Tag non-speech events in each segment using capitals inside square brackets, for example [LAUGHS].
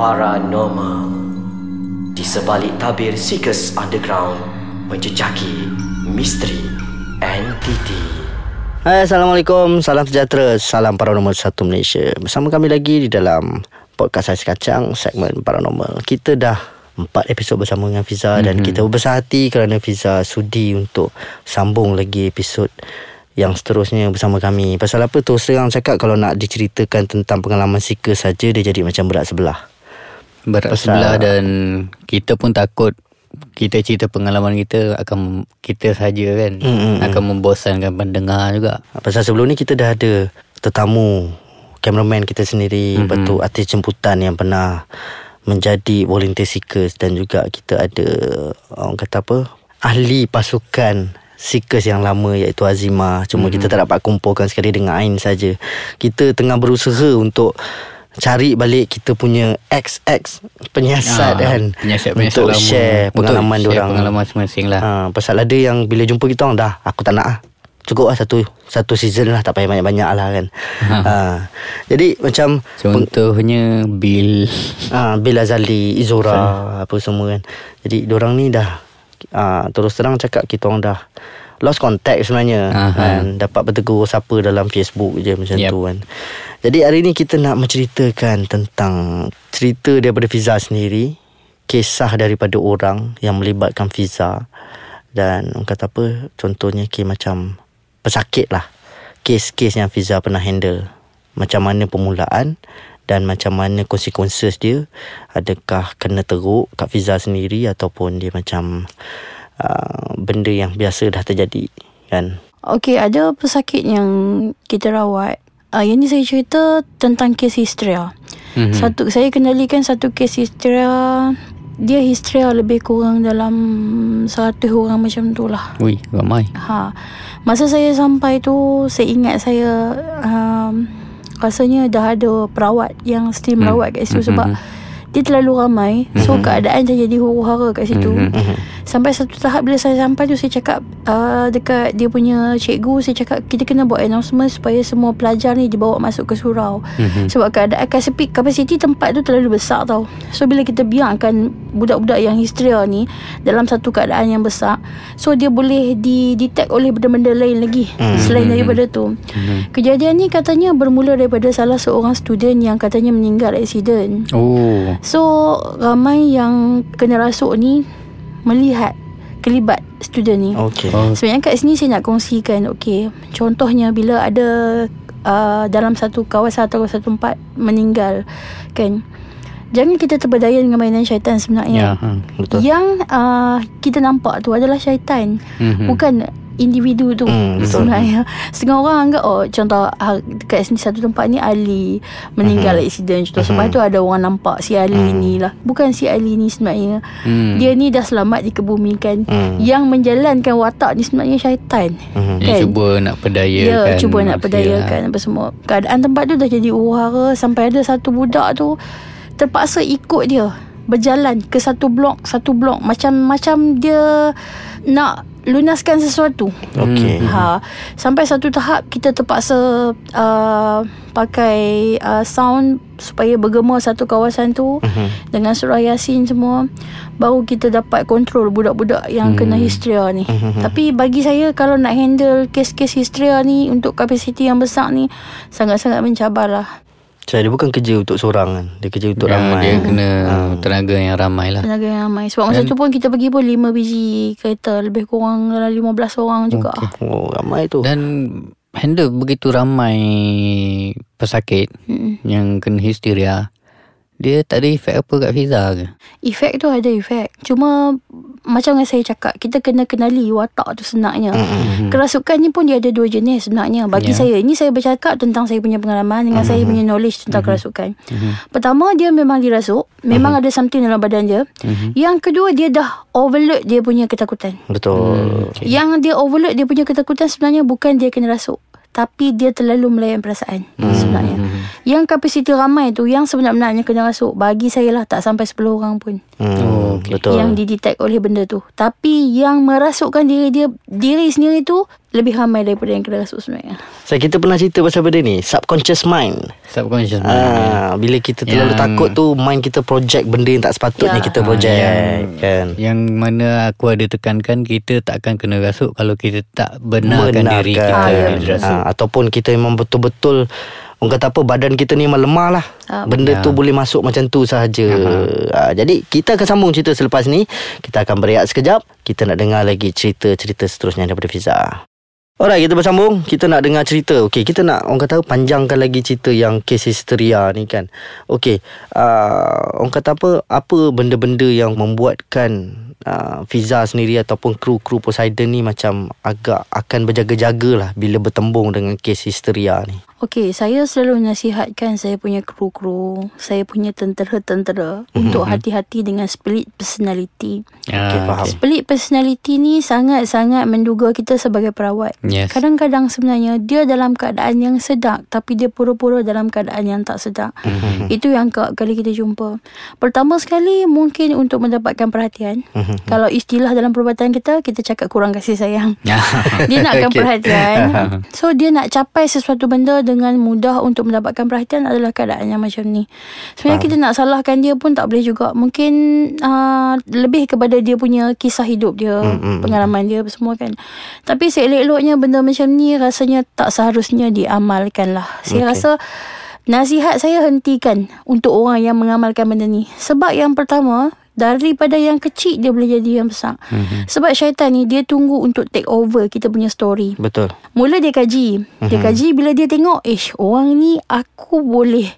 Paranormal Di sebalik tabir Seekers Underground Menjejaki misteri entiti Hai Assalamualaikum. Salam sejahtera. Salam Paranormal Satu Malaysia. Bersama kami lagi di dalam Podcast Ais Kacang Segmen Paranormal. Kita dah Empat episod bersama dengan Fiza mm-hmm. Dan Mhm. kita berbesar hati Kerana Fiza sudi untuk Sambung lagi episod Yang seterusnya bersama kami. Pasal apa? Tu Serang cakap Kalau nak diceritakan Tentang pengalaman Sika saja Dia jadi macam berat sebelah Berat Pasal- sebelah dan kita pun takut kita cerita pengalaman kita akan kita saja kan Mm, mm, mm. akan membosankan pendengar juga. Pasal sebelum ni kita dah ada tetamu cameraman kita sendiri, mm-hmm. lepas tu artis jemputan yang pernah menjadi volunteer seekers dan juga kita ada orang kata apa ahli pasukan seekers yang lama iaitu Azima. Cuma mm-hmm. kita tak dapat kumpulkan sekali dengan Ain saja. Kita tengah berusaha untuk cari balik kita punya XX penyiasat Ah, kan penyiasat-penyiasat untuk lama. share Untuk pengalaman share diorang pengalaman masing-masing lah. ha, pasal ada yang bila jumpa kita orang dah aku tak nak ah cukup lah satu satu season lah tak payah banyak-banyak lah kan Ha. ha. jadi macam Contohnya Bill ha, Bil Azali Izora apa semua kan jadi diorang ni dah ha, terus terang cakap kita orang dah lost contact sebenarnya. Aha. kan? Dapat bertegur siapa dalam Facebook je macam Yep. tu kan. Jadi hari ni kita nak menceritakan tentang cerita daripada Fiza sendiri kisah daripada orang yang melibatkan Fiza dan orang kata apa contohnya kes macam pesakit lah. Kes-kes yang Fiza pernah handle. Macam mana permulaan dan macam mana consequences dia. Adakah kena teruk kat Fiza sendiri ataupun dia macam uh, benda yang biasa dah terjadi kan Okey, ada pesakit yang kita rawat. Uh, yang ni saya cerita tentang kes histeria. Mhm. Mm-hmm. Satu saya kendalikan satu kes histeria. Dia histeria lebih kurang dalam 100 orang macam tu lah. Ui ramai Ha. Masa saya sampai tu saya ingat saya um, rasanya dah ada perawat yang still Hmm. merawat kat situ Mhm. sebab dia terlalu ramai. So keadaan dah jadi huru-hara kat situ. Mhm. Sampai satu tahap bila saya sampai tu saya cakap uh, dekat dia punya cikgu saya cakap kita kena buat announcement supaya semua pelajar ni dibawa masuk ke surau. Mhm. Sebab keadaan kapasiti kapasiti tempat tu terlalu besar tau. So bila kita biarkan budak-budak yang histeria ni dalam satu keadaan yang besar, so dia boleh di detect oleh benda-benda lain lagi Hmm. selain daripada tu. Mhm. Kejadian ni katanya bermula daripada salah seorang student yang katanya meninggal aksiden. Oh So ramai yang kena rasuk ni melihat kelibat student ni. okey Oh Sebenarnya kat sini saya nak kongsikan okey. Contohnya bila ada uh, dalam satu kawasan atau satu tempat meninggal kan. Jangan kita terberdaya dengan mainan syaitan Ya sebenarnya. ha. betul Yang uh, kita nampak tu adalah syaitan. Mhm. Bukan individu tu betul. sebenarnya. Setengah orang anggap oh contoh ah, dekat sini satu tempat ni Ali meninggal Mhm. accident contoh sebab tu ada orang nampak si Ali ni lah. Bukan si Ali ni sebenarnya. Hmm. Dia ni dah selamat dikebumikan. Hmm. Yang menjalankan watak ni sebenarnya syaitan. Mhm. Yang kan? cuba nak Ya, perdayakan cuba nak manusia perdayakan apa semua. Keadaan tempat tu dah jadi uhara sampai ada satu budak tu terpaksa ikut dia berjalan ke satu blok, satu blok macam macam dia nak lunaskan sesuatu. okey Ha, sampai satu tahap kita terpaksa uh, pakai uh, sound supaya bergema satu kawasan tu Mhm. dengan surah yasin semua baru kita dapat kontrol budak-budak yang kena histeria ni. Mhm. Tapi bagi saya kalau nak handle kes-kes histeria ni untuk kapasiti yang besar ni sangat-sangat mencabar lah. so, dia bukan kerja untuk seorang kan dia kerja untuk Ya, ramai Dia kena Ah. tenaga yang ramai lah Tenaga yang ramai. Sebab masa tu pun kita pergi pun 5 biji kereta lebih kurang dalam 15 orang juga. oh ramai tu Dan handle begitu ramai pesakit Mm. yang kena histeria Dia tak ada efek apa kat Fiza ke? Efek tu ada efek. Cuma macam yang saya cakap, kita kena kenali watak tu sebenarnya. Mhm. Kerasukan ni pun dia ada dua jenis sebenarnya. Bagi Ya. saya, ini saya bercakap tentang saya punya pengalaman dengan saya punya knowledge tentang kerasukan. Pertama, dia memang dirasuk. Memang ada something dalam badan dia. Yang kedua, dia dah overload dia punya ketakutan. betul Okay. Yang dia overload dia punya ketakutan sebenarnya bukan dia kena rasuk. Tapi dia terlalu melayan perasaan Hmm. sebenarnya. Yang kapasiti ramai tu yang sebenarnya kena rasuk bagi saya lah tak sampai 10 orang pun. Hmm, Oh, okey. betul. Yang didetect oleh benda tu. Tapi yang merasukkan diri dia diri sendiri tu lebih ramai daripada yang kena rasuk sebenarnya. So kita pernah cerita pasal benda ni Subconscious mind Subconscious mind. Ah, bila kita terlalu Yang- takut tu mind kita project benda yang tak sepatutnya Ya. kita project yang, kan. Yang mana aku ada tekankan kita tak akan kena rasuk kalau kita tak benarkan, diri kita Ah, ya, dirasuk. ha, Ataupun kita memang betul-betul Orang kata apa Badan kita ni memang lemah lah Ah, Benda Ya. tu boleh masuk macam tu sahaja ha, Jadi kita akan sambung cerita selepas ni Kita akan berehat sekejap Kita nak dengar lagi cerita-cerita seterusnya daripada Fiza Alright kita bersambung. Kita nak dengar cerita. Okay kita nak Orang kata panjangkan lagi cerita Yang kes histeria ni kan? Okay uh, Orang kata apa? Apa benda-benda yang membuatkan uh, Fiza sendiri Ataupun kru-kru Poseidon ni Macam agak Akan berjaga-jaga lah Bila bertembung dengan kes histeria ni Okey, saya selalu nasihatkan saya punya kru-kru, saya punya tentera-tentera untuk hati-hati dengan split personality. Ah, Okay, faham. Split personality ni sangat-sangat menduga kita sebagai perawat. Yes. Kadang-kadang sebenarnya dia dalam keadaan yang sedap tapi dia pura-pura dalam keadaan yang tak sedap. Mhm. Itu yang kerap kali kita jumpa. Pertama sekali mungkin untuk mendapatkan perhatian. Mhm. Kalau istilah dalam perubatan kita, kita cakap kurang kasih sayang. [LAUGHS] dia nakkan Okay. perhatian. [LAUGHS] So dia nak capai sesuatu benda dengan mudah untuk mendapatkan perhatian adalah keadaan yang macam ni. Sebenarnya kita nak salahkan dia pun tak boleh juga. Mungkin uh, lebih kepada dia punya kisah hidup dia, Mm-mm. pengalaman dia semua kan. Tapi seelok-eloknya benda macam ni rasanya tak seharusnya diamalkan lah. Saya Okay. rasa nasihat saya hentikan untuk orang yang mengamalkan benda ni. Sebab yang pertama, daripada yang kecil dia boleh jadi yang besar. Mm-hmm. Sebab syaitan ni dia tunggu untuk take over kita punya story. Betul Mula dia kaji. Dia Mhm. kaji bila dia tengok, ish orang ni aku boleh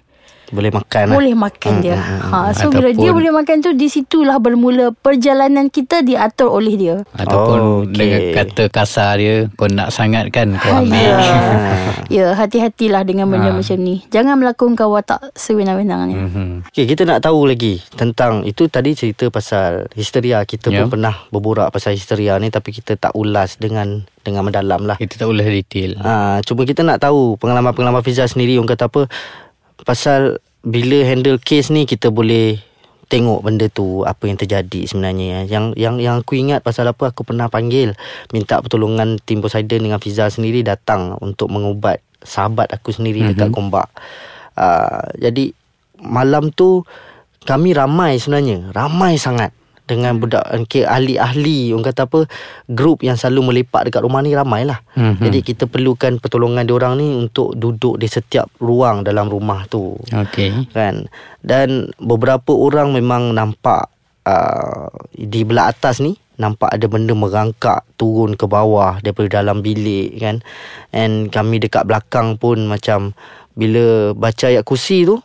Boleh makan lah boleh makan dia. Hmm, Ha so bila Ataupun- dia boleh makan tu di situlah bermula perjalanan kita diatur oleh dia. Ataupun Oh, okey. dengan kata kasar dia Kau nak sangat kan Kau ambil Ya. [LAUGHS] [LAUGHS] ya, hati-hatilah dengan benda Ha. macam ni. Jangan melakukan watak sewenang-wenang ni. Mhm. Okay, kita nak tahu lagi tentang itu tadi cerita pasal histeria. Kita Ya. pun pernah berborak pasal histeria ni tapi kita tak ulas dengan dengan mendalam lah. Kita tak boleh detail Ha, cuma kita nak tahu pengalaman-pengalaman Fiza sendiri orang kata apa pasal bila handle case ni kita boleh tengok benda tu apa yang terjadi sebenarnya yang yang yang aku ingat pasal apa aku pernah panggil minta pertolongan tim Poseidon dengan Fiza sendiri datang untuk mengubat sahabat aku sendiri mm-hmm. dekat Gombak. Uh, jadi malam tu kami ramai sebenarnya ramai sangat dengan budak okay, ahli-ahli orang kata apa grup yang selalu melepak dekat rumah ni ramai lah Mhm. jadi kita perlukan pertolongan diorang ni untuk duduk di setiap ruang dalam rumah tu. Okey. Kan? Dan beberapa orang memang nampak uh, di belah atas ni nampak ada benda merangkak turun ke bawah daripada dalam bilik kan? And kami dekat belakang pun macam bila baca ayat kursi tu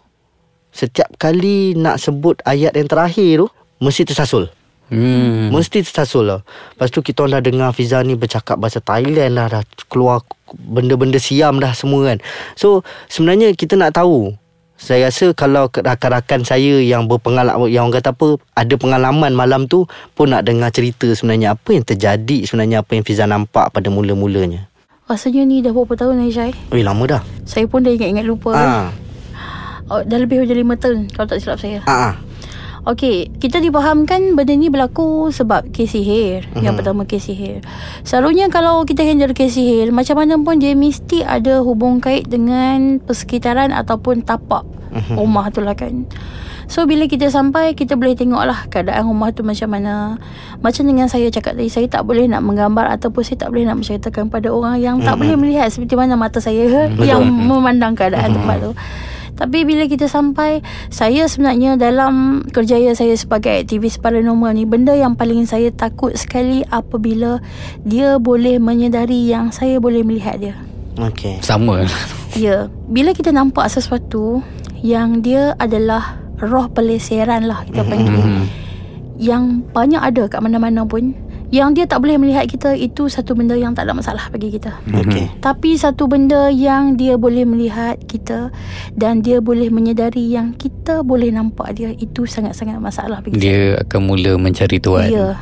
setiap kali nak sebut ayat yang terakhir tu mesti tersasul hmm. Mesti tersasul lah Lepas tu kita orang dah dengar Fiza ni bercakap bahasa Thailand dah Dah keluar benda-benda siam dah semua kan So sebenarnya kita nak tahu saya rasa kalau rakan-rakan saya yang berpengalaman yang orang kata apa ada pengalaman malam tu pun nak dengar cerita sebenarnya apa yang terjadi sebenarnya apa yang Fiza nampak pada mula-mulanya. Rasanya ni dah berapa tahun Aisyah? Oi lama dah. Saya pun dah ingat-ingat lupa. Ah. Oh, dah lebih dari 5 tahun kalau tak silap saya. Ah. Okey, kita dipahamkan benda ni berlaku sebab kes sihir. Mhm. Yang pertama kes sihir. Selalunya kalau kita handle kes sihir, macam mana pun dia mesti ada hubung kait dengan persekitaran ataupun tapak Mhm. rumah tu lah kan. So bila kita sampai Kita boleh tengok lah Keadaan rumah tu macam mana Macam dengan saya cakap tadi Saya tak boleh nak menggambar Ataupun saya tak boleh nak menceritakan Pada orang yang tak boleh melihat Seperti mana mata saya Yang memandang keadaan tempat tu tapi bila kita sampai Saya sebenarnya dalam Kerjaya saya sebagai aktivis paranormal ni Benda yang paling saya takut sekali Apabila Dia boleh menyedari Yang saya boleh melihat dia Okey. Sama Ya, bila kita nampak sesuatu yang dia adalah roh peleseran lah kita panggil. Mhm. Yang banyak ada kat mana-mana pun. Yang dia tak boleh melihat kita itu satu benda yang tak ada masalah bagi kita. Okey. Tapi satu benda yang dia boleh melihat kita dan dia boleh menyedari yang kita boleh nampak dia itu sangat-sangat masalah bagi kita. Dia akan mula mencari tuan Ya.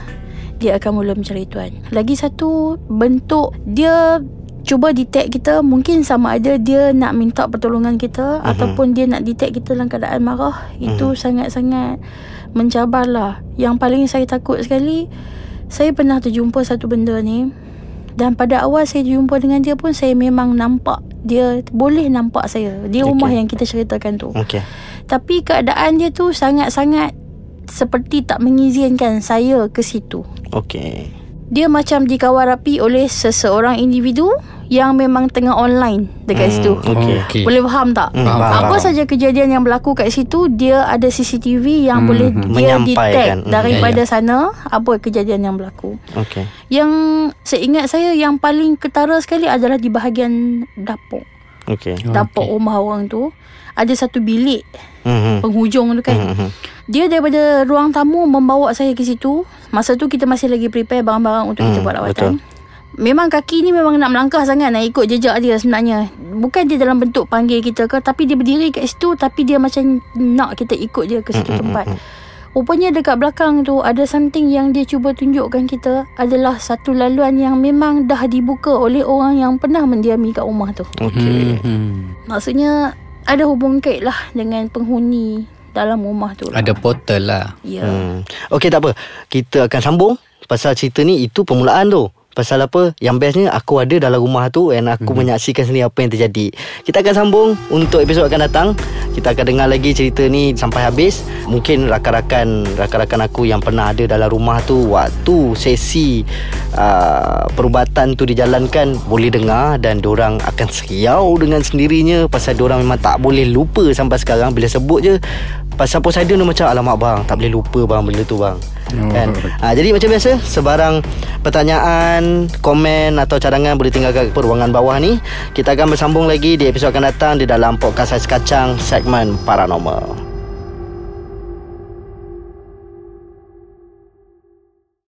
Dia akan mula mencari tuan. Lagi satu bentuk dia cuba detect kita mungkin sama ada dia nak minta pertolongan kita uh-huh. ataupun dia nak detect kita dalam keadaan marah itu sangat-sangat mencabar lah. Yang paling saya takut sekali saya pernah terjumpa satu benda ni Dan pada awal saya jumpa dengan dia pun Saya memang nampak Dia boleh nampak saya Di rumah yang kita ceritakan tu Okey. Tapi keadaan dia tu sangat-sangat Seperti tak mengizinkan saya ke situ Okey. Dia macam dikawal rapi oleh seseorang individu Yang memang tengah online dekat situ Okey. Okey. Boleh faham tak? Hmm, Faham, Apa faham. saja kejadian yang berlaku kat situ Dia ada CCTV yang Hmm, boleh hmm. dia Menyampaikan. detect Hmm, Daripada ya, sana Apa kejadian yang berlaku Okey. Yang seingat saya Yang paling ketara sekali adalah di bahagian dapur Okey. Dapur rumah orang tu Ada satu bilik Hmm. Penghujung tu kan Hmm. Dia daripada ruang tamu Membawa saya ke situ Masa tu kita masih lagi prepare Barang-barang untuk kita Hmm, buat rawatan Memang kaki ni memang nak melangkah sangat Nak ikut jejak dia sebenarnya Bukan dia dalam bentuk panggil kita ke Tapi dia berdiri kat situ Tapi dia macam Nak kita ikut dia ke situ tempat Rupanya dekat belakang tu Ada something yang dia cuba tunjukkan kita Adalah satu laluan yang memang Dah dibuka oleh orang yang pernah mendiami kat rumah tu Okey. Hmm. Maksudnya Ada hubung kait lah Dengan penghuni Dalam rumah tu lah. Ada portal lah. Ya Hmm. Okey tak apa. Kita akan sambung pasal cerita ni itu permulaan tu. Pasal apa? Yang bestnya Aku ada dalam rumah tu And aku hmm. menyaksikan sendiri Apa yang terjadi. Kita akan sambung Untuk episod akan datang. Kita akan dengar lagi cerita ni Sampai habis. Mungkin rakan-rakan Rakan-rakan aku Yang pernah ada dalam rumah tu Waktu sesi uh, Perubatan tu dijalankan Boleh dengar Dan orang akan seriau Dengan sendirinya. Pasal orang memang tak boleh lupa Sampai sekarang. Bila sebut je Pasal Poseidon tu macam Alamak bang Tak boleh lupa bang Benda tu bang. Oh. Kan? ha, Jadi macam biasa Sebarang pertanyaan Komen Atau cadangan Boleh tinggalkan ke ruangan bawah ni. Kita akan bersambung lagi Di episod akan datang Di dalam podcast Ais Kacang Segmen Paranormal